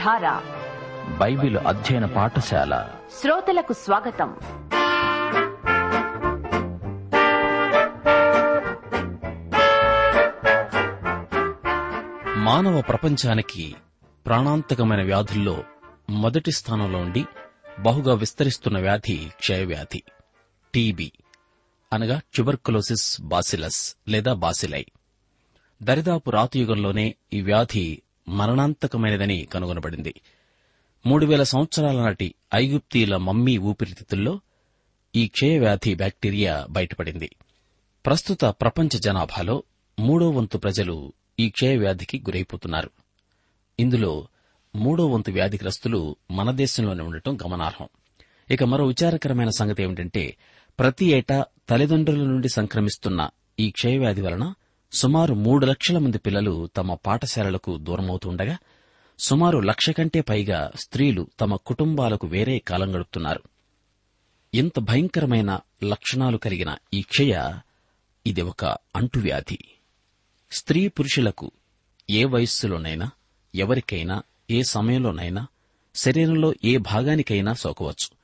ప్రేమధార Bible అధ్యయన పాఠశాల. శ్రోతలకు స్వాగతం. మానవ ప్రపంచానికి ప్రాణాంతకమైన వ్యాధుల్లో మొదటి స్థానంలో ఉండి బహుగా విస్తరిస్తున్న వ్యాధి క్షయవ్యాధి టీబీ అనగా ట్యుబర్కులోసిస్ బాసిలస్ లేదా బాసిలై. దరిదాపు రాతియుగంలోనే ఈ వ్యాధి మరణాంతకమైనదని కనుగొనబడింది. మూడు వేల సంవత్సరాల నాటి ఐగుప్తీల మమ్మీ ఊపిరితిత్తుల్లో ఈ క్షయవ్యాధి బ్యాక్టీరియా బయటపడింది. ప్రస్తుత ప్రపంచ జనాభాలో మూడో వంతు ప్రజలు ఈ క్షయవ్యాధికి గురైపోతున్నారు. ఇందులో మూడో వంతు వ్యాధిగ్రస్తులు మన దేశంలోనే ఉండటం గమనార్హం. ఇక మరో విచారకరమైన సంగతి ఏమిటంటే ప్రతి ఏటా తల్లిదండ్రుల నుండి సంక్రమిస్తున్న ఈ క్షయవ్యాధి వలన సుమారు మూడు లక్షల మంది పిల్లలు తమ పాఠశాలలకు దూరమవుతుండగా సుమారు లక్ష కంటే పైగా స్త్రీలు తమ కుటుంబాలకు వేరే కాలం గడుపుతున్నారు. ఇంత భయంకరమైన లక్షణాలు కలిగిన ఈ క్షయ ఇది ఒక అంటువ్యాధి. స్త్రీ పురుషులకు ఏ వయస్సులోనైనా ఎవరికైనా ఏ సమయంలోనైనా శరీరంలో ఏ భాగానికైనా సోకవచ్చు.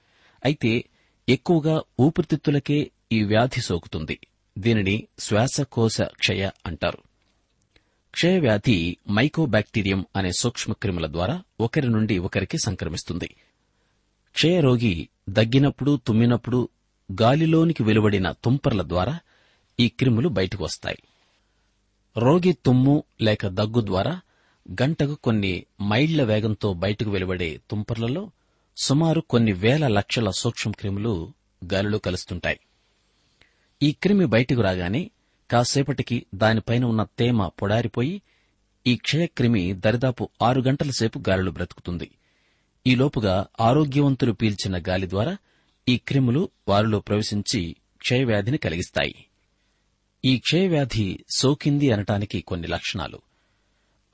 అయితే ఎక్కువగా ఊపిరితిత్తులకే ఈ వ్యాధి సోకుతుంది. దీనిని శ్వాసకోశ క్షయ అంటారు. క్షయవ్యాధి మైకోబాక్టీరియం అనే సూక్ష్మక్రిముల ద్వారా ఒకరి నుండి ఒకరికి సంక్రమిస్తుంది. క్షయరోగి దగ్గినప్పుడు తుమ్మినప్పుడు గాలిలోనికి వెలువడిన తుంపర్ల ద్వారా ఈ క్రిములు బయటకు వస్తాయి. రోగి తుమ్ము లేక దగ్గు ద్వారా గంటకు కొన్ని మైళ్ళ వేగంతో బయటకు వెలువడే తుంపర్లలో సుమారు కొన్ని వేల లక్షల సూక్ష్మక్రిములు గాలిలో కలుస్తుంటాయి. ఈ క్రిమి బయటకు రాగానే కాసేపటికి దానిపైన ఉన్న తేమ పొడారిపోయి ఈ క్షయక్రిమి దరిదాపు ఆరు గంటల సేపు గాలిలో బ్రతుకుతుంది. ఈలోపుగా ఆరోగ్యవంతులు పీల్చిన గాలి ద్వారా ఈ క్రిములు వారిలో ప్రవేశించి క్షయవ్యాధిని కలిగిస్తాయి. ఈ క్షయవ్యాధి సోకింది అనటానికి కొన్ని లక్షణాలు.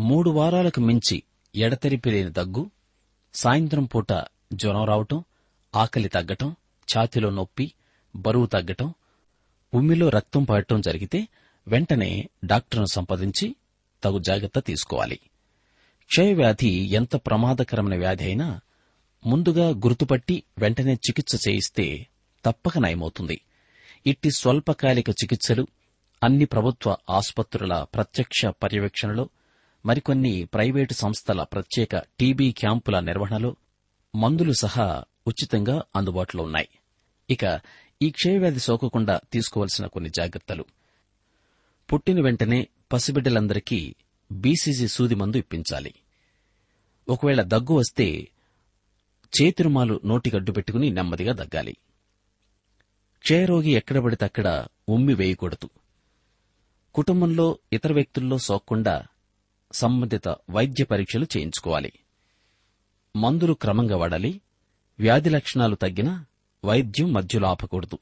మూడు వారాలకు మించి ఎడతెరిపి లేని దగ్గు సాయంత్రం పూట జ్వరం రావటం ఆకలి తగ్గటం ఛాతిలో నొప్పి బరువు తగ్గటం ఉమ్మిలో రక్తం పడటం జరిగితే వెంటనే డాక్టర్ను సంప్రదించి తగు జాగ్రత్త తీసుకోవాలి. క్షయవ్యాధి ఎంత ప్రమాదకరమైన వ్యాధి అయినా ముందుగా గుర్తుపట్టి వెంటనే చికిత్స చేయిస్తే తప్పక నయమవుతుంది. ఇట్టి స్వల్పకాలిక చికిత్సలు అన్ని ప్రభుత్వ ఆసుపత్రుల ప్రత్యక్ష పర్యవేక్షణలో మరికొన్ని ప్రైవేటు సంస్థల ప్రత్యేక టీబీ క్యాంపుల నిర్వహణలో మందులు సహా ఉచితంగా అందుబాటులో ఉన్నాయి. ఇక ఈ క్షయవ్యాధి సోకకుండా తీసుకోవలసిన కొన్ని జాగ్రత్తలు. పుట్టిన వెంటనే పసిబిడ్డలందరికీ బీసీజీ సూది మందు ఇప్పించాలి. ఒకవేళ దగ్గు వస్తే చేతిరుమాలు నోటిగడ్డు పెట్టుకుని నెమ్మదిగా దగ్గాలి. క్షయరోగి ఎక్కడ పడితే అక్కడ ఉమ్మి వేయకూడదు. కుటుంబంలో ఇతర వ్యక్తుల్లో సోకకుండా సంబంధిత వైద్య పరీక్షలు చేయించుకోవాలి. మందులు క్రమంగా వాడాలి. వ్యాధి లక్షణాలు తగ్గినా వైద్యం మధ్యలో ఆపకూడదు.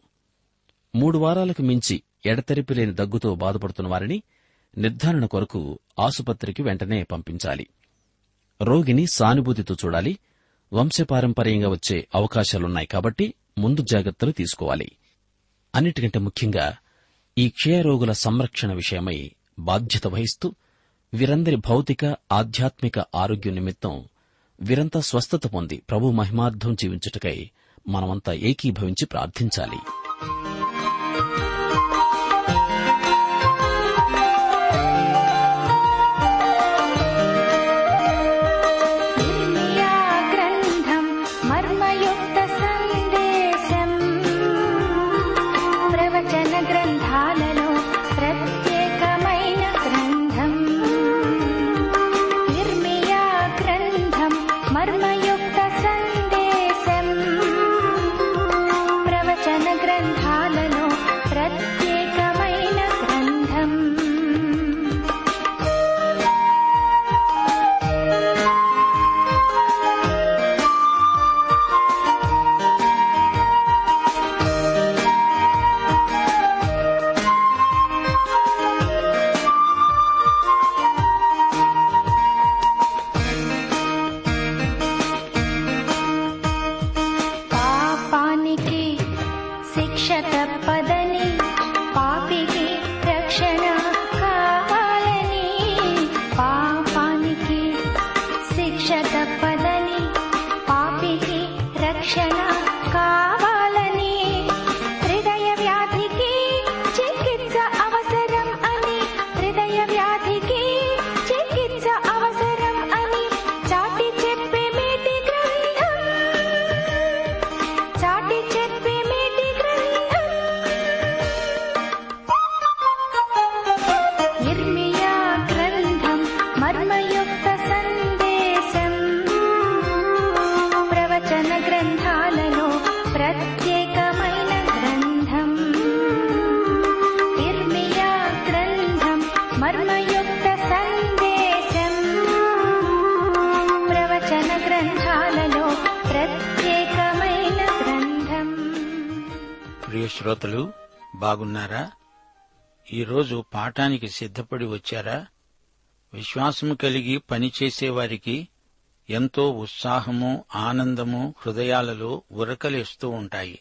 మూడు వారాలకు మించి ఎడతెరిపి లేని దగ్గుతో బాధపడుతున్న వారిని నిర్ధారణ కొరకు ఆసుపత్రికి వెంటనే పంపించాలి. రోగిని సానుభూతితో చూడాలి. వంశపారంపర్యంగా వచ్చే అవకాశాలున్నాయి కాబట్టి ముందు జాగ్రత్తలు తీసుకోవాలి. అన్నిటికంటే ముఖ్యంగా ఈ క్షయరోగుల సంరక్షణ విషయమై బాధ్యత వహిస్తూ వీరందరి భౌతిక ఆధ్యాత్మిక ఆరోగ్యం నిమిత్తం వీరంతా స్వస్థత పొంది ప్రభు మహిమార్థం జీవించుటకై మనమంతా ఏకీభవించి ప్రార్థించాలి. బాగున్నారా? ఈరోజు పాఠానికి సిద్ధపడి వచ్చారా? విశ్వాసము కలిగి పనిచేసేవారికి ఎంతో ఉత్సాహము ఆనందము హృదయాలలో ఉరకలేస్తూ ఉంటాయి.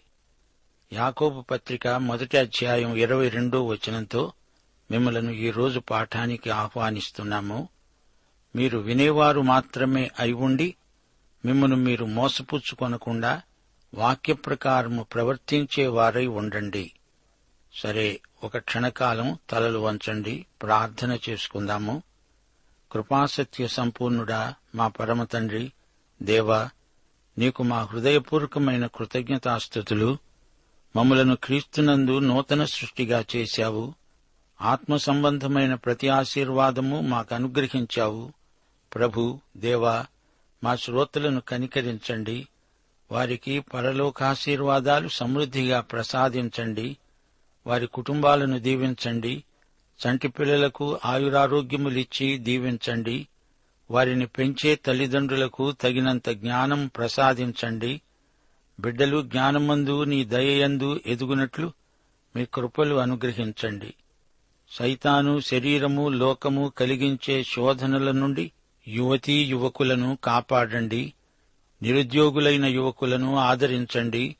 యాకోబు పత్రిక మొదటి అధ్యాయం ఇరవై రెండో వచనంతో మిమ్మలను ఈరోజు పాఠానికి ఆహ్వానిస్తున్నాము. మీరు వినేవారు మాత్రమే అయి ఉండి మిమ్మను మీరు మోసపుచ్చుకొనకుండా వాక్య ప్రకారము ప్రవర్తించేవారై ఉండండి. సరే ఒక క్షణకాలం తలలు వంచండి. ప్రార్థన చేసుకుందాము. కృపాసత్య సంపూర్ణుడా మా పరమ తండ్రి దేవా నీకు మా హృదయపూర్వకమైన కృతజ్ఞతాస్థుతులు. మమ్మలను క్రీస్తునందు నూతన సృష్టిగా చేశావు. ఆత్మ సంబంధమైన ప్రతి ఆశీర్వాదము మాకు అనుగ్రహించావు. ప్రభు దేవా మా శ్రోతలను కనికరించండి. వారికి పరలోకాశీర్వాదాలు సమృద్ధిగా ప్రసాదించండి. వారి కుటుంబాలను దీవించండి. చంటి పిల్లలకు ఆయురారోగ్యములిచ్చి దీవించండి. వారిని పెంచే తల్లిదండ్రులకు తగినంత జ్ఞానం ప్రసాదించండి. బిడ్డలు జ్ఞానమందు నీ దయయందు ఎదుగునట్లు మీ కృపలు అనుగ్రహించండి. సైతాను శరీరము లోకము కలిగించే శోధనల నుండి యువతీ యువకులను కాపాడండి. నిరుద్యోగులైన యువకులను ఆదరించండి.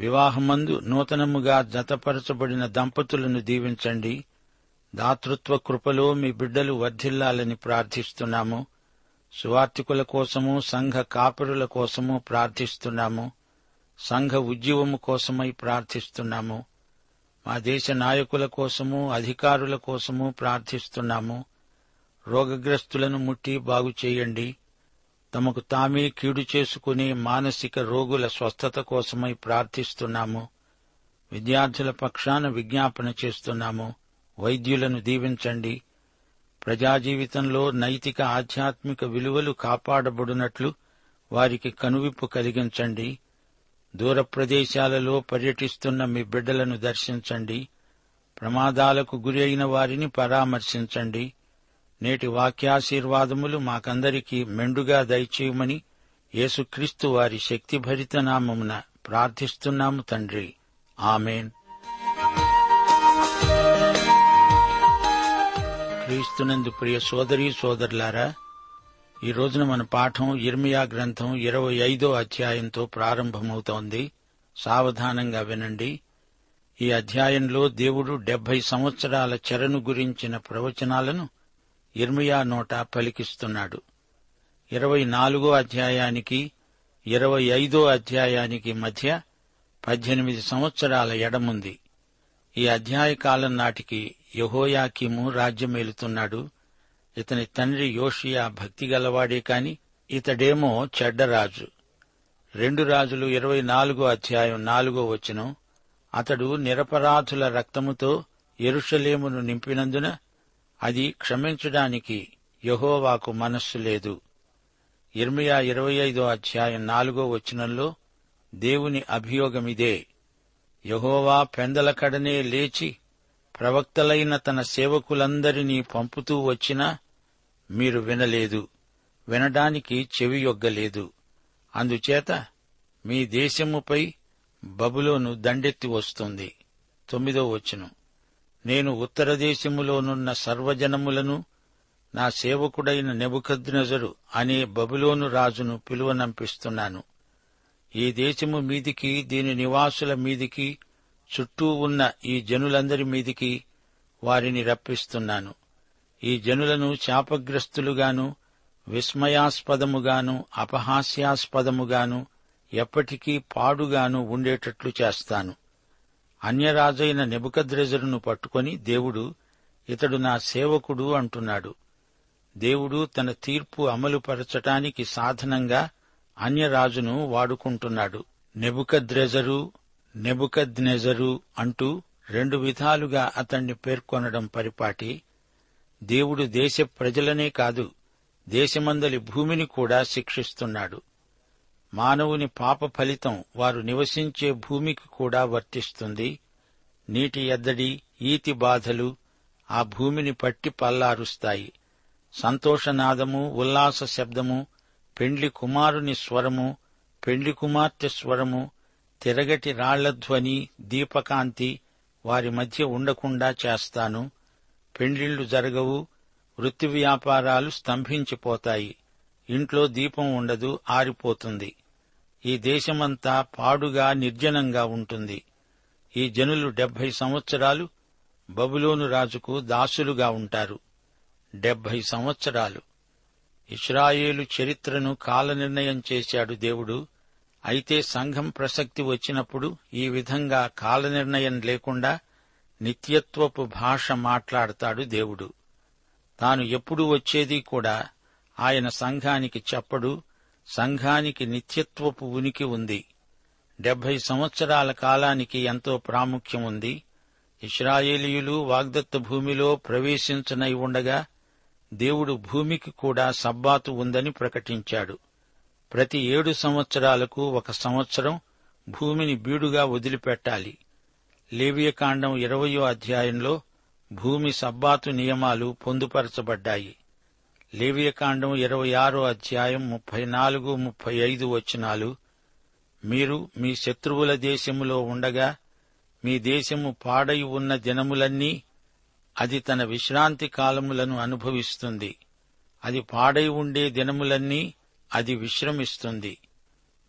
వివాహమందు నూతనముగా జతపరచబడిన దంపతులను దీవించండి. దాతృత్వ కృపలో మీ బిడ్డలు వర్ధిల్లాలని ప్రార్థిస్తున్నాము. సువార్థికుల కోసము సంఘ కాపరుల కోసము ప్రార్థిస్తున్నాము. సంఘ ఉద్యమము కోసమై ప్రార్థిస్తున్నాము. మా దేశ నాయకుల కోసము అధికారుల కోసము ప్రార్థిస్తున్నాము. రోగగ్రస్తులను ముట్టి బాగు చేయండి తమకు తామే కీడు చేసుకునే మానసిక రోగుల స్వస్థత కోసమై ప్రార్థిస్తున్నాము. విద్యార్థుల పక్షాన విజ్ఞాపన చేస్తున్నాము. వైద్యులను దీవించండి. ప్రజాజీవితంలో నైతిక ఆధ్యాత్మిక విలువలు కాపాడబడినట్లు వారికి కనువిప్పు కలిగించండి. దూర ప్రదేశాలలో పర్యటిస్తున్న మీ బిడ్డలను దర్శించండి. ప్రమాదాలకు గురి అయిన వారిని పరామర్శించండి. నేటి వాక్యాశీర్వాదములు మాకందరికీ మెండుగా దయచేయమని యేసుక్రీస్తు వారి శక్తిభరిత నామమున ప్రార్థిస్తున్నాము తండ్రి. ఆమెన్. క్రీస్తునందు ప్రియ సోదరి సోదరులారా ఈ రోజున మన పాఠం ఇర్మియా గ్రంథం ఇరవై ఐదో అధ్యాయంతో ప్రారంభమవుతోంది. సావధానంగా వినండి. ఈ అధ్యాయంలో దేవుడు డెబ్బై సంవత్సరాల చెరను గురించిన ప్రవచనాలను ఇర్మియా నోట పలికిస్తున్నాడు. ఇరవై నాలుగో అధ్యాయానికి ఇరవై ఐదో అధ్యాయానికి మధ్య పద్దెనిమిది సంవత్సరాల ఎడముంది. ఈ అధ్యాయ కాలం నాటికి యహోయాకిము రాజ్యమేలుతున్నాడు. ఇతని తండ్రి యోషియా భక్తి గలవాడే కాని ఇతడేమో చెడ్డరాజు రెండు రాజులు ఇరవై నాలుగో అధ్యాయం నాలుగో వచనం అతడు నిరపరాధుల రక్తముతో ఎరుషలేమును నింపినందున అది క్షమించడానికి యహోవాకు మనస్సు లేదు. ఇర్మియా ఇరవై ఐదో అధ్యాయం నాలుగో వచనంలో దేవుని అభియోగమిదే. యహోవా పెందలకడనే లేచి ప్రవక్తలైన తన సేవకులందరినీ పంపుతూ వచ్చినా మీరు వినలేదు. వినడానికి చెవియొగ్గలేదు అందుచేత మీ దేశముపై బబులోను దండెత్తి వస్తుంది. తొమ్మిదో వచనం. నేను ఉత్తర దేశములోనున్న సర్వజనములను నా సేవకుడైన నెబుకద్నజరు అనే బబులోను రాజును పిలువనంపిస్తున్నాను. ఈ దేశము మీదికి దీని నివాసుల మీదికి చుట్టూ ఉన్న ఈ జనులందరి మీదికి వారిని రప్పిస్తున్నాను. ఈ జనులను శాపగ్రస్తులుగాను విస్మయాస్పదముగాను అపహాస్యాస్పదముగాను ఎప్పటికీ పాడుగాను ఉండేటట్లు చేస్తాను. అన్యరాజైన నెబుకద్రెజరును పట్టుకొని దేవుడు ఇతడు నా సేవకుడు అంటున్నాడు. దేవుడు తన తీర్పు అమలుపరచటానికి సాధనంగా అన్యరాజును వాడుకుంటున్నాడు. నెబుకద్రెజరు నెబుకద్నెజరు అంటూ రెండు విధాలుగా అతణ్ణి పేర్కొనడం పరిపాటి. దేవుడు దేశ ప్రజలనే కాదు దేశమందలి భూమిని కూడా శిక్షిస్తున్నాడు. మానవుని పాప ఫలితం వారు నివసించే భూమికి కూడా వర్తిస్తుంది. నీటి ఎద్దడి ఈతి బాధలు ఆ భూమిని పట్టి పల్లారుస్తాయి. సంతోషనాదము ఉల్లాస శబ్దము పెండ్లి కుమారుని స్వరము పెండ్లి కుమార్తె స్వరము తిరగటి రాళ్ళధ్వని దీపకాంతి వారి మధ్య ఉండకుండా చేస్తాను. పెండ్లిళ్ళు జరగవు వృత్తి వ్యాపారాలు స్తంభించిపోతాయి. ఇంట్లో దీపం ఉండదు ఆరిపోతుంది. ఈ దేశమంతా పాడుగా నిర్జనంగా ఉంటుంది. ఈ జనులు డెబ్బై సంవత్సరాలు బబులోను రాజుకు దాసులుగా ఉంటారు. డెబ్బై సంవత్సరాలు. ఇస్రాయేలు చరిత్రను కాలనిర్ణయం చేశాడు దేవుడు. అయితే సంఘం ప్రసక్తి వచ్చినప్పుడు ఈ విధంగా కాలనిర్ణయం లేకుండా నిత్యత్వపు భాష మాట్లాడతాడు దేవుడు. తాను ఎప్పుడు వచ్చేది కూడా ఆయన సంఘానికి చెప్పడు సంఘానికి నిత్యత్వపు ఉనికి ఉంది. డెబ్బై సంవత్సరాల కాలానికి ఎంతో ప్రాముఖ్యం ఉంది. ఇస్రాయేలీయులు వాగ్దత్త భూమిలో ప్రవేశించనై ఉండగా దేవుడు భూమికి కూడా సబ్బాతు ఉందని ప్రకటించాడు. ప్రతి ఏడు సంవత్సరాలకు ఒక సంవత్సరం భూమిని బీడుగా వదిలిపెట్టాలి. లేవియకాండం ఇరవయో అధ్యాయంలో భూమి సబ్బాతు నియమాలు పొందుపరచబడ్డాయి. లేవియకాండం ఇరవై ఆరో అధ్యాయం ముప్పై నాలుగు ముప్పై ఐదు వచనాలు. మీరు మీ శత్రువుల దేశములో ఉండగా మీ దేశము పాడై ఉన్న దినములన్నీ అది తన విశ్రాంతి కాలములను అనుభవిస్తుంది. అది పాడై ఉండే దినములన్నీ అది విశ్రమిస్తుంది.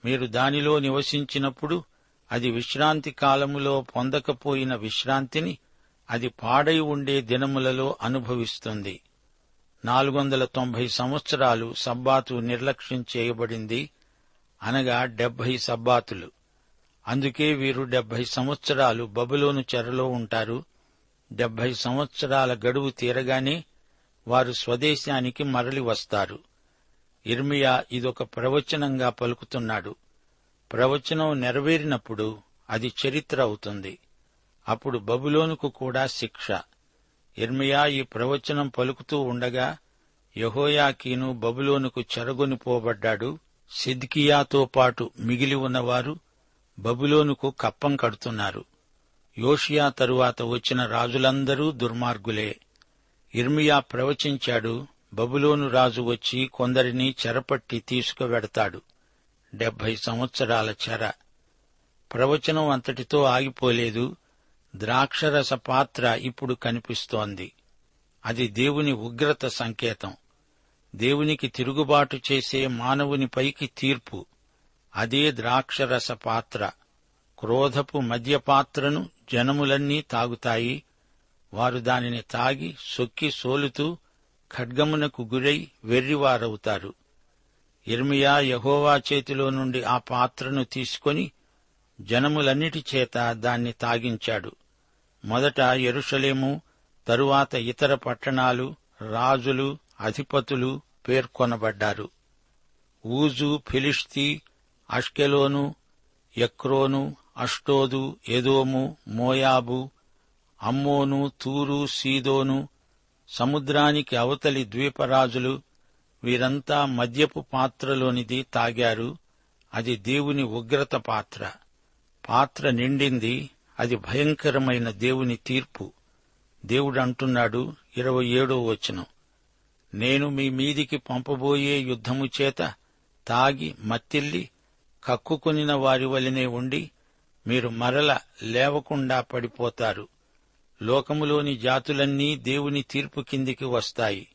మీరు దానిలో నివసించినప్పుడు అది విశ్రాంతి కాలములో పొందకపోయిన విశ్రాంతిని అది పాడై ఉండే దినములలో అనుభవిస్తుంది. నాలుగు వందల తొంభై సంవత్సరాలు సబ్బాతు నిర్లక్ష్యం చేయబడింది అనగా డెబ్బై సబ్బాతులు. అందుకే వీరు డెబ్బై సంవత్సరాలు బబులోను చెరలో ఉంటారు. డెబ్బై సంవత్సరాల గడువు తీరగానే వారు స్వదేశానికి మరలి వస్తారు. ఇర్మియా ఇదొక ప్రవచనంగా పలుకుతున్నాడు. ప్రవచనం నెరవేరినప్పుడు అది చరిత్ర అవుతుంది. అప్పుడు బబులోనుకు కూడా శిక్ష. ఇర్మియా ఈ ప్రవచనం పలుకుతూ ఉండగా యహోయాకీను బబులోనుకు చెరగొనిపోబడ్డాడు సిద్కియాతో పాటు మిగిలి ఉన్నవారు బబులోనుకు కప్పం కడుతున్నారు. యోషియా తరువాత వచ్చిన రాజులందరూ దుర్మార్గులే. ఇర్మియా ప్రవచించాడు బబులోను రాజు వచ్చి కొందరిని చెరపట్టి తీసుకువెడతాడు. డెబ్బై సంవత్సరాల చెర. ప్రవచనం అంతటితో ఆగిపోలేదు. ద్రాక్షరస పాత్ర ఇప్పుడు కనిపిస్తోంది. అది దేవుని ఉగ్రత సంకేతం. దేవునికి తిరుగుబాటు చేసే మానవునిపైకి తీర్పు. అదే ద్రాక్షరస పాత్ర క్రోధపు మద్యపాత్రను జనములన్నీ తాగుతాయి. వారు దానిని తాగి సొక్కి సోలుతూ ఖడ్గమునకు గురై వెర్రివారవుతారు. ఇర్మియా యహోవా చేతిలో నుండి ఆ పాత్రను తీసుకొని జనములన్నిటి చేత దాన్ని తాగించాడు. మొదట ఎరుషలేము తరువాత ఇతర పట్టణాలు రాజులు అధిపతులు పేర్కొనబడ్డారు. ఊజు ఫిలిస్తీ అష్కెలోను ఎక్రోను అష్టోదు ఎదోము మోయాబు అమ్మోను తూరు సీదోను సముద్రానికి అవతలి ద్వీపరాజులు వీరంతా మద్యపు పాత్రలోనిది తాగారు. అది దేవుని ఉగ్రత పాత్ర. పాత్ర నిండింది అది భయంకరమైన దేవుని తీర్పు. దేవుడు అంటున్నాడు ఇరవై ఏడో వచనం. నేను మీ మీదికి పంపబోయే యుద్ధము చేత తాగి మత్తిల్లి కక్కుకొనిన వారి వలనే ఉండి మీరు మరల లేవకుండా పడిపోతారు. లోకములోని జాతులన్నీ దేవుని తీర్పు కిందికి వస్తాయి.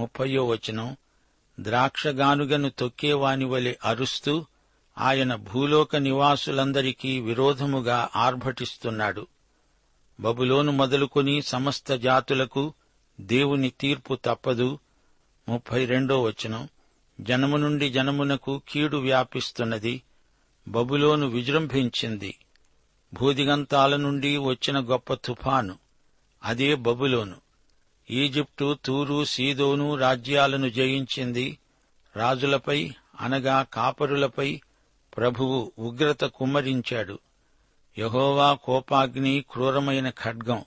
ముప్పయో వచనం. ద్రాక్షగానుగను తొక్కేవాని వలె అరుస్తూ ఆయన భూలోక నివాసులందరికీ విరోధముగా ఆర్భటిస్తున్నాడు. బబులోను మొదలుకొని సమస్త జాతులకు దేవుని తీర్పు తప్పదు. ముప్పై రెండో వచనం. జనము నుండి జనమునకు కీడు వ్యాపిస్తున్నది. బబులోను విజృంభించింది. భూదిగంతాల నుండి వచ్చిన గొప్ప తుఫాను. అదే బబులోను. ఈజిప్టు తూరు సీదోను రాజ్యాలను జయించింది. రాజులపై అనగా కాపరులపై ప్రభువు ఉగ్రత కుమ్మరించాడు. యహోవా కోపాగ్ని క్రూరమైన ఖడ్గం.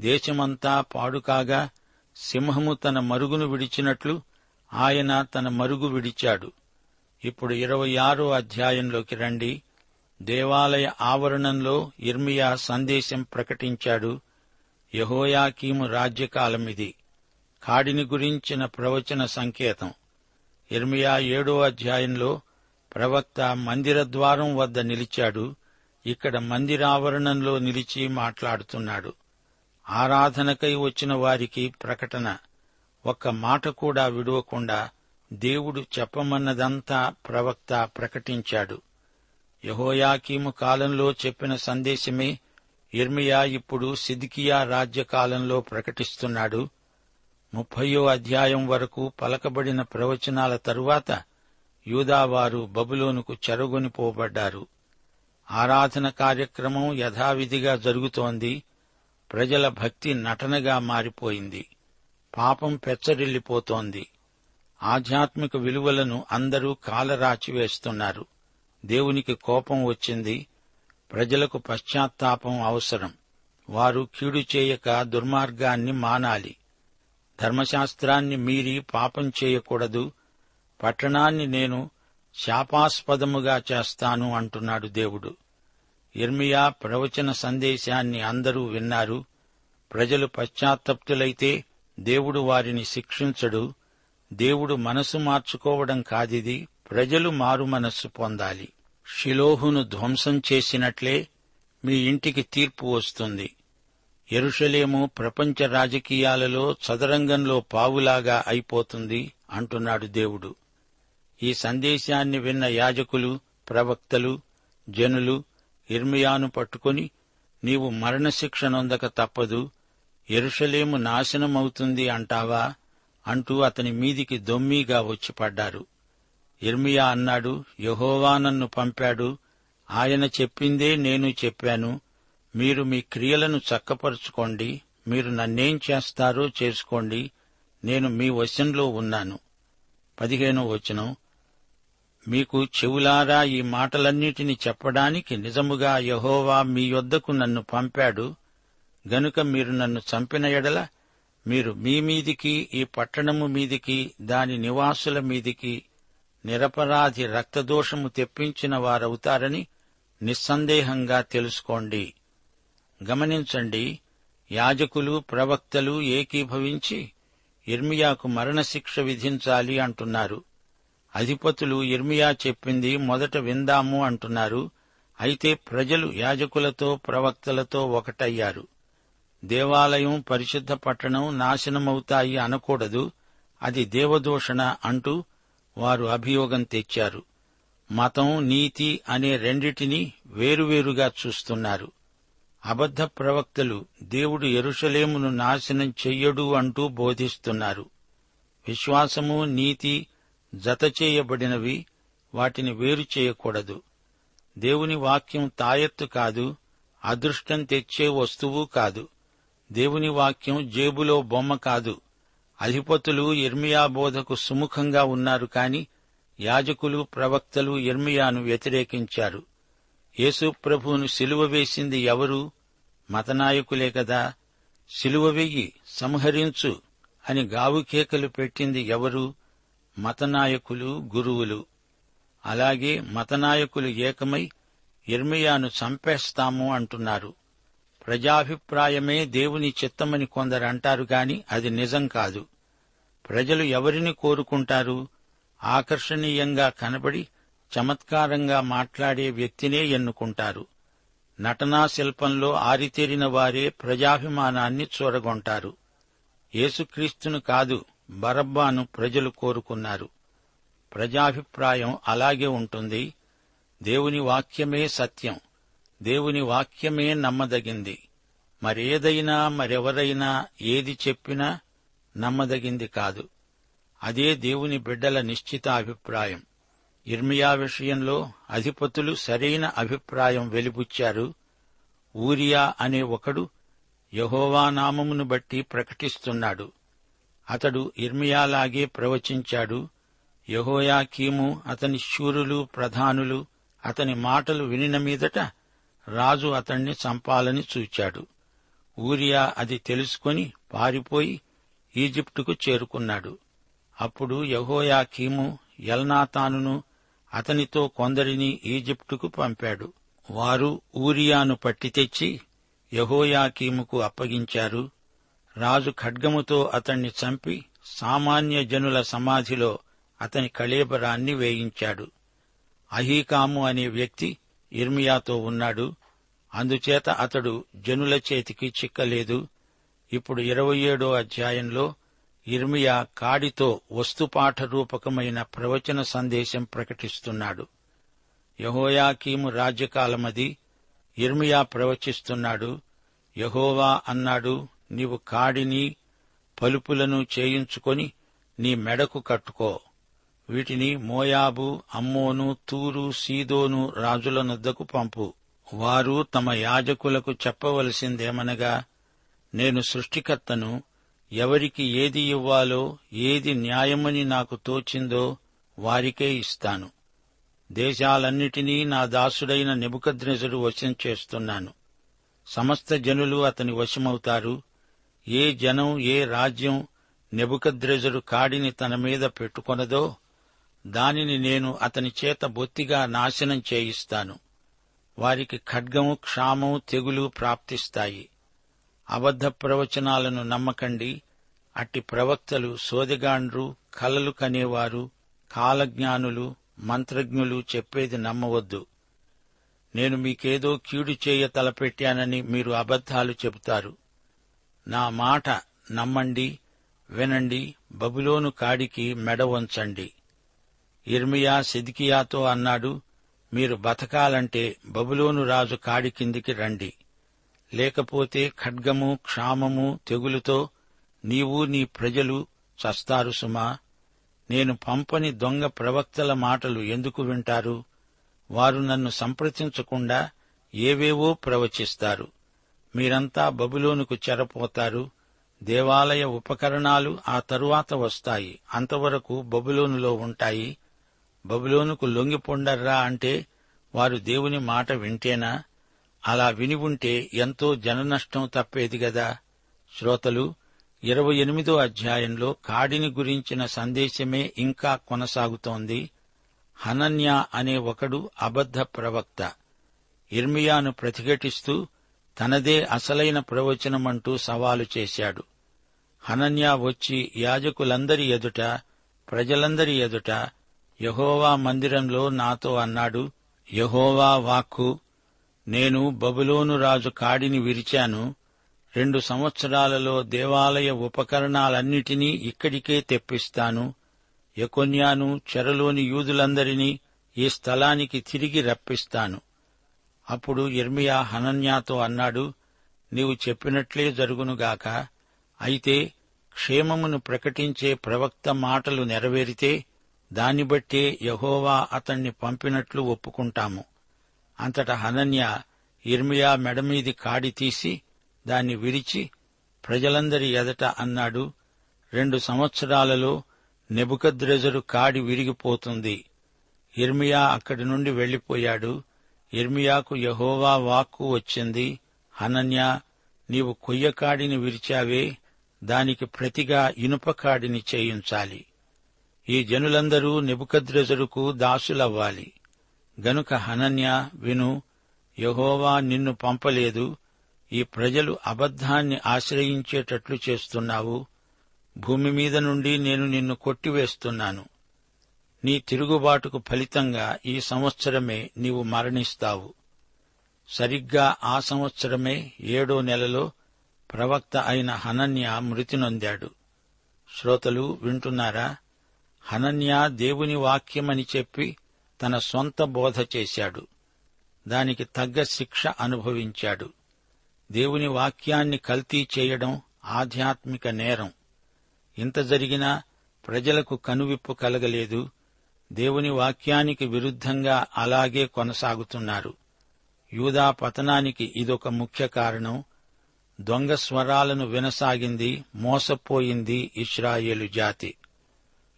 దేశమంతా పాడుకాగా సింహము తన మరుగును విడిచినట్లు ఆయన తన మరుగు విడిచాడు. ఇప్పుడు ఇరవై ఆరో అధ్యాయంలోకి రండి. దేవాలయ ఆవరణంలో ఇర్మియా సందేశం ప్రకటించాడు. యహోయాకీము రాజ్యకాలమిది. కాడిని గురించిన ప్రవచన సంకేతం. ఇర్మియా ఏడో అధ్యాయంలో ప్రవక్త మందిర ద్వారం వద్ద నిలిచాడు. ఇక్కడ మందిరావరణంలో నిలిచి మాట్లాడుతున్నాడు. ఆరాధనకై వచ్చిన వారికి ప్రకటన. ఒక్క మాట కూడా విడవకుండా దేవుడు చెప్పమన్నదంతా ప్రవక్త ప్రకటించాడు. యహోయాకీము కాలంలో చెప్పిన సందేశమే ఇర్మియా ఇప్పుడు సిద్కియా రాజ్య కాలంలో ప్రకటిస్తున్నాడు. ముప్పయో అధ్యాయం వరకు పలకబడిన ప్రవచనాల తరువాత యూదావారు బబులోనుకు చెరగొనిపోబడ్డారు ఆరాధన కార్యక్రమం యథావిధిగా జరుగుతోంది. ప్రజల భక్తి నటనగా మారిపోయింది. పాపం పెచ్చరిల్లిపోతోంది. ఆధ్యాత్మిక విలువలను అందరూ కాలరాచివేస్తున్నారు. దేవునికి కోపం వచ్చింది. ప్రజలకు పశ్చాత్తాపం అవసరం. వారు కీడు చేయక దుర్మార్గాన్ని మానాలి. ధర్మశాస్త్రాన్ని మీరి పాపం చేయకూడదు. పట్టణాన్ని నేను శాపాస్పదముగా చేస్తాను అంటున్నాడు దేవుడు. ఇర్మియా ప్రవచన సందేశాన్ని అందరూ విన్నారు. ప్రజలు పశ్చాత్తప్తులైతే దేవుడు వారిని శిక్షించడు. దేవుడు మనసు మార్చుకోవడం కాదిది. ప్రజలు మారు మనస్సు పొందాలి. షిలోహును ధ్వంసం చేసినట్లే మీ ఇంటికి తీర్పు వస్తుంది. ఎరుషలేము ప్రపంచ రాజకీయాలలో చదరంగంలో పావులాగా అయిపోతుంది అంటున్నాడు దేవుడు. ఈ సందేశాన్ని విన్న యాజకులు ప్రవక్తలు జనులు ఇర్మియాను పట్టుకుని నీవు మరణశిక్ష నొందక తప్పదు ఎరుషలేము నాశనమవుతుంది అంటావా? అంటూ అతని మీదికి దొమ్మీగా వచ్చి పడ్డారు. ఇర్మియా అన్నాడు యహోవా నన్ను పంపాడు ఆయన చెప్పిందే నేను చెప్పాను మీరు మీ క్రియలను చక్కపరుచుకోండి మీరు నన్నేం చేస్తారో చేసుకోండి నేను మీ వశంలో ఉన్నాను. పదిహేనో వచనం మీకు చెవులారా ఈ మాటలన్నిటిని చెప్పడానికి నిజముగా యహోవా మీ యొద్దకు నన్ను పంపాడు. గనుక మీరు నన్ను చంపిన ఎడల మీరు మీ మీదికి ఈ పట్టణము మీదికి దాని నివాసుల మీదికి నిరపరాధి రక్తదోషము తెప్పించిన వారవుతారని నిస్సందేహంగా తెలుసుకోండి. గమనించండి యాజకులు ప్రవక్తలు ఏకీభవించి ఇర్మియాకు మరణశిక్ష విధించాలి అంటున్నారు. అధిపతులు ఇర్మియా చెప్పింది మొదట విందాము అంటున్నారు. అయితే ప్రజలు యాజకులతో ప్రవక్తలతో ఒకటయ్యారు. దేవాలయం పరిశుద్ధ పట్టణం నాశనమవుతాయి అనకూడదు. అది దేవదూషణ అంటూ వారు అభియోగం తెచ్చారు. మతం నీతి అనే రెండిటిని వేరువేరుగా చూస్తున్నారు. అబద్ధ ప్రవక్తలు దేవుడు ఎరుషలేమును నాశనం చెయ్యడు అంటూ బోధిస్తున్నారు. విశ్వాసము నీతి జతచేయబడినవి వాటిని వేరు చేయకూడదు. దేవుని వాక్యం తాయెత్తు కాదు అదృష్టం తెచ్చే వస్తువు కాదు. దేవుని వాక్యం జేబులో బొమ్మ కాదు. అధిపతులు ఇర్మియా బోధకు సుముఖంగా ఉన్నారు కాని యాజకులు ప్రవక్తలు ఇర్మియాను వ్యతిరేకించారు. యేసు ప్రభువును సిలువ వేసింది ఎవరు? మతనాయకులే కదా. సిలువ వెయ్యి సంహరించు అని గావుకేకలు పెట్టింది ఎవరు? మతనాయకులు గురువులు. అలాగే మతనాయకులు ఏకమై ఇర్మియాను చంపేస్తాము అంటున్నారు. ప్రజాభిప్రాయమే దేవుని చిత్తమని కొందరు అంటారు గాని అది నిజం కాదు. ప్రజలు ఎవరిని కోరుకుంటారు? ఆకర్షణీయంగా కనబడి చమత్కారంగా మాట్లాడే వ్యక్తినే ఎన్నుకుంటారు. నటనా శిల్పంలో ఆరితేరిన వారే ప్రజాభిమానాన్ని చూరగొంటారు. యేసుక్రీస్తును కాదు బరబ్బాను ప్రజలు కోరుకున్నారు. ప్రజాభిప్రాయం అలాగే ఉంటుంది. దేవుని వాక్యమే సత్యం. దేవుని వాక్యమే నమ్మదగింది. మరేదైనా మరెవరైనా ఏది చెప్పినా నమ్మదగింది కాదు. అదే దేవుని బిడ్డల నిశ్చిత అభిప్రాయం. ఇర్మియా విషయంలో అధిపతులు సరైన అభిప్రాయం వెలిబుచ్చారు. ఊరియా అనే ఒకడు యహోవా నామమును బట్టి ప్రకటిస్తున్నాడు. అతడు ఇర్మియాలాగే ప్రవచించాడు. యహోయాకీము అతని శూరులు ప్రధానులు అతని మాటలు వినిన మీదట రాజు అతణ్ణి చంపాలని చూచాడు. ఊరియా అది తెలుసుకొని పారిపోయి ఈజిప్టుకు చేరుకున్నాడు. అప్పుడు యహోయాకీము ఎల్నాతానును అతనితో కొందరిని ఈజిప్టుకు పంపాడు. వారు ఊరియాను పట్టి తెచ్చి యహోయాకీముకు అప్పగించారు. రాజు ఖడ్గముతో అతణ్ణి చంపి సామాన్య జనుల సమాధిలో అతని కళేబరాన్ని వేయించాడు. అహీకాము అనే వ్యక్తి ఇర్మియాతో ఉన్నాడు. అందుచేత అతడు జనుల చేతికి చిక్కలేదు. ఇప్పుడు ఇరవై ఏడో అధ్యాయంలో ఇర్మియా కాడితో వస్తుపాఠ రూపకమైన ప్రవచన సందేశం ప్రకటిస్తున్నాడు. యహోయాకీము రాజ్యకాలమది ఇర్మియా ప్రవచిస్తున్నాడు. యహోవా అన్నాడు నీవు కాడిని పలుపులను చేయించుకొని నీ మెడకు కట్టుకో. వీటిని మోయాబు అమ్మోను తూరు సీదోను రాజుల నద్దకు పంపు. వారు తమ యాజకులకు చెప్పవలసిందేమనగా నేను సృష్టికర్తను ఎవరికి ఏది ఇవ్వాలో ఏది న్యాయమని నాకు తోచిందో వారికే ఇస్తాను. దేశాలన్నిటినీ నా దాసుడైన నిబుకద్రెజుడు వశం చేస్తున్నాను. సమస్త జనులు అతని వశమవుతారు. ఏ జనం ఏ రాజ్యం నెబుకద్రెజరు కాడిని తన మీద పెట్టుకొనదో దానిని నేను అతని చేత బొత్తిగా నాశనం చేయిస్తాను. వారికి ఖడ్గము క్షామం తెగులు ప్రాప్తిస్తాయి. అబద్ధ ప్రవచనాలను నమ్మకండి. అట్టి ప్రవక్తలు సోదెగాండ్రు కలలు కనేవారు కాలజ్ఞానులు మంత్రజ్ఞులు చెప్పేది నమ్మవద్దు. నేను మీకేదో కీడు చేయ తలపెట్టానని మీరు అబద్ధాలు చెబుతారు. నా మాట నమ్మండి వినండి బబులోను కాడికి మెడ వంచండి. ఇర్మియా సిదికియాతో అన్నాడు మీరు బతకాలంటే బబులోను రాజు కాడి కిందికి రండి. లేకపోతే ఖడ్గము క్షామము తెగులుతో నీవు నీ ప్రజలు చస్తారు సుమా. నేను పంపని దొంగ ప్రవక్తల మాటలు ఎందుకు వింటారు? వారు నన్ను సంప్రదించకుండా ఏవేవో ప్రవచిస్తారు. మీరంతా బబులోనుకు చెరపోతారు. దేవాలయ ఉపకరణాలు ఆ తరువాత వస్తాయి. అంతవరకు బబులోనులో ఉంటాయి. బబులోనుకు లొంగిపొండర్రా అంటే వారు దేవుని మాట వింటేనా? అలా విని ఉంటే ఎంతో జననష్టం తప్పేది గదా? శ్రోతలు ఇరవై ఎనిమిదో అధ్యాయంలో కాడిని గురించిన సందేశమే ఇంకా కొనసాగుతోంది. హనన్యా అనే ఒకడు అబద్ధ ప్రవక్త. ఇర్మియాను ప్రతిఘటిస్తూ తనదే అసలైన ప్రవచనమంటూ సవాలు చేశాడు. హనన్యా వచ్చి యాజకులందరి ఎదుట ప్రజలందరి ఎదుట యహోవా మందిరంలో నాతో అన్నాడు యహోవా వాక్కు నేను బబులోను రాజు కాడిని విరిచాను రెండు సంవత్సరాలలో దేవాలయ ఉపకరణాలన్నిటినీ ఇక్కడికే తెప్పిస్తాను ఎకొన్యాను చెరలోని యూదులందరినీ ఈ స్థలానికి తిరిగి రప్పిస్తాను. అప్పుడు ఇర్మియా హనన్యాతో అన్నాడు నీవు చెప్పినట్లే జరుగునుగాక అయితే క్షేమమును ప్రకటించే ప్రవక్త మాటలు నెరవేరితే దాన్ని బట్టే యహోవా అతణ్ణి పంపినట్లు ఒప్పుకుంటాము. అంతట హనన్య ఇర్మియా మెడమీది కాడి తీసి దాన్ని విరిచి ప్రజలందరి ఎదట అన్నాడు రెండు సంవత్సరాలలో నెబుకద్రెజరు కాడి విరిగిపోతుంది. ఇర్మియా అక్కడి నుండి వెళ్ళిపోయాడు ఇర్మియాకు యహోవా వాక్కు వచ్చింది హనన్యా నీవు కొయ్యకాడిని విరిచావే దానికి ప్రతిగా ఇనుపకాడిని చేయించాలి. ఈ జనులందరూ నిపుకద్రజుడుకు దాసులవ్వాలి. గనుక హనన్య విను యహోవా నిన్ను పంపలేదు ఈ ప్రజలు అబద్ధాన్ని ఆశ్రయించేటట్లు చేస్తున్నావు భూమి మీద నుండి నేను నిన్ను కొట్టివేస్తున్నాను. నీ తిరుగుబాటుకు ఫలితంగా ఈ సంవత్సరమే నీవు మరణిస్తావు. సరిగ్గా ఆ సంవత్సరమే ఏడో నెలలో ప్రవక్త అయిన హనన్య మృతి నొందాడు. శ్రోతలు వింటున్నారా? హనన్య దేవుని వాక్యమని చెప్పి తన సొంత బోధ చేశాడు. దానికి తగ్గ శిక్ష అనుభవించాడు. దేవుని వాక్యాన్ని కల్తీ చేయడం ఆధ్యాత్మిక నేరం. ఇంత జరిగినా ప్రజలకు కనువిప్పు కలగలేదు. దేవుని వాక్యానికి విరుద్ధంగా అలాగే కొనసాగుతున్నారు. యూదా పతనానికి ఇదొక ముఖ్య కారణం. దొంగ స్వరాలను వినసాగింది మోసపోయింది ఇస్రాయేలు జాతి.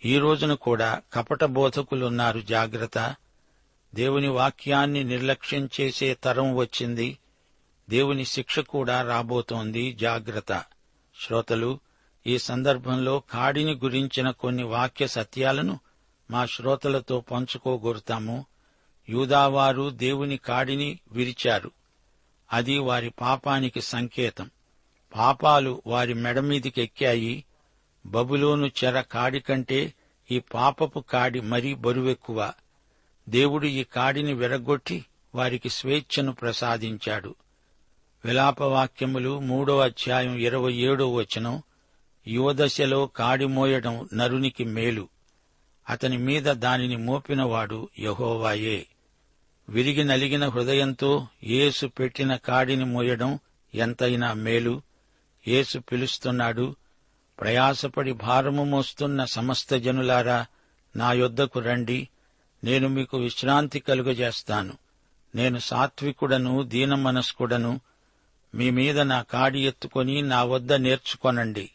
ఈ రోజున కూడా కపట బోధకులున్నారు జాగ్రత్త. దేవుని వాక్యాన్ని నిర్లక్ష్యం చేసే తరం వచ్చింది. దేవుని శిక్ష కూడా రాబోతోంది జాగ్రత్త. శ్రోతలు ఈ సందర్భంలో కాడిని గురించిన కొన్ని వాక్య సత్యాలను మా శ్రోతలతో పంచుకోగోరుతాము యూదావారు దేవుని కాడిని విరిచారు. అది వారి పాపానికి సంకేతం. పాపాలు వారి మెడమీదికెక్కాయి బబులోను చెర కాడి కంటే ఈ పాపపు కాడి మరీ బరువెక్కువ. దేవుడు ఈ కాడిని విరగొట్టి వారికి స్వేచ్ఛను ప్రసాదించాడు. విలాపవాక్యములు మూడో అధ్యాయం ఇరవై ఏడో వచనం యువదశలో కాడి మోయడం నరునికి మేలు. అతని మీద దానిని మోపినవాడు యహోవాయే. విరిగి నలిగిన హృదయంతో యేసు పెట్టిన కాడిని మోయడం ఎంతైనా మేలు. యేసు పిలుస్తున్నాడు ప్రయాసపడి భారము మోస్తున్న సమస్త జనులారా నా యొద్దకు రండి. నేను మీకు విశ్రాంతి కలుగజేస్తాను. నేను సాత్వికుడను దీనమనస్కుడను. మీ మీద నా కాడి ఎత్తుకొని నా వద్ద నేర్చుకొనండి.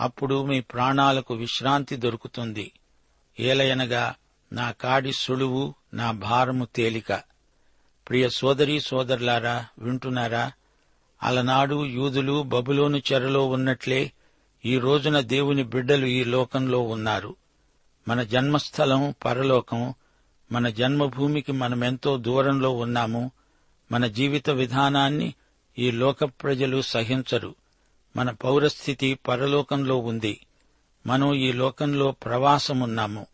అప్పుడు మీ ప్రాణాలకు విశ్రాంతి దొరుకుతుంది. ఏలయనగా నా కాడి సుళువు నా భారము తేలిక. ప్రియ సోదరీ సోదరులారా వింటున్నారా? అలనాడు యూదులు బబులోను చెరలో ఉన్నట్లే ఈ రోజున దేవుని బిడ్డలు ఈ లోకంలో ఉన్నారు. మన జన్మస్థలం పరలోకం మన జన్మభూమికి మనమెంతో దూరంలో ఉన్నాము. మన జీవిత విధానాన్ని ఈ లోక ప్రజలు సహించరు. మన పౌరస్థితి పరలోకంలో ఉంది. మనం ఈ లోకంలో ప్రవాసమున్నాము.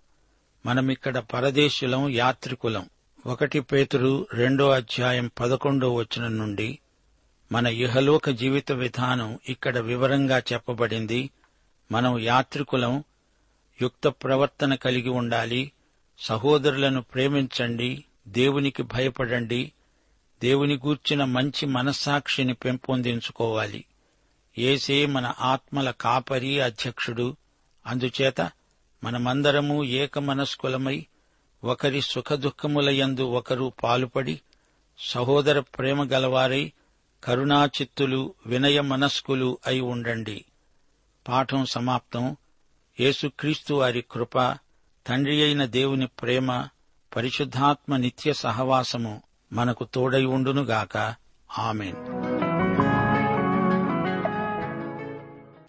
మనమిక్కడ పరదేశులం యాత్రికులం. ఒకటి పేతురు రెండో అధ్యాయం పదకొండో వచనం నుండి మన ఇహలోక జీవిత విధానం ఇక్కడ వివరంగా చెప్పబడింది. మనం యాత్రికులం యుక్త ప్రవర్తన కలిగి ఉండాలి. సహోదరులను ప్రేమించండి. దేవునికి భయపడండి. దేవుని గూర్చిన మంచి మనస్సాక్షిని పెంపొందించుకోవాలి. ఏసే మన ఆత్మల కాపరి అధ్యక్షుడు. అందుచేత మనమందరము ఏకమనస్కులమై ఒకరి సుఖదుఖములయందు ఒకరు పాలుపడి సహోదర ప్రేమ గలవారై కరుణాచిత్తులు వినయ మనస్కులు అయి ఉండండి. పాఠం సమాప్తం. యేసుక్రీస్తు వారి కృప తండ్రి అయిన దేవుని ప్రేమ పరిశుద్ధాత్మ నిత్య సహవాసము మనకు తోడై ఉండునుగాక. ఆమెన్.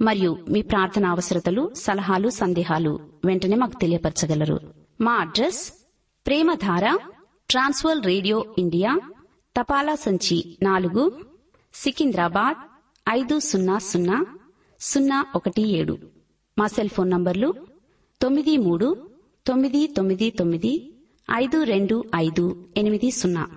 మరియు మీ ప్రార్థన అవసరతలు సలహాలు సందేహాలు వెంటనే మాకు తెలియపరచగలరు. మా address Premadhara Trans World radio India తపాలా సంచి నాలుగు సికింద్రాబాద్ ఐదు సున్నా సున్నా సున్నా ఒకటి ఏడు. మా సెల్ ఫోన్ నంబర్లు తొమ్మిది మూడు తొమ్మిది తొమ్మిది తొమ్మిది ఐదు రెండు ఐదు ఎనిమిది సున్నా.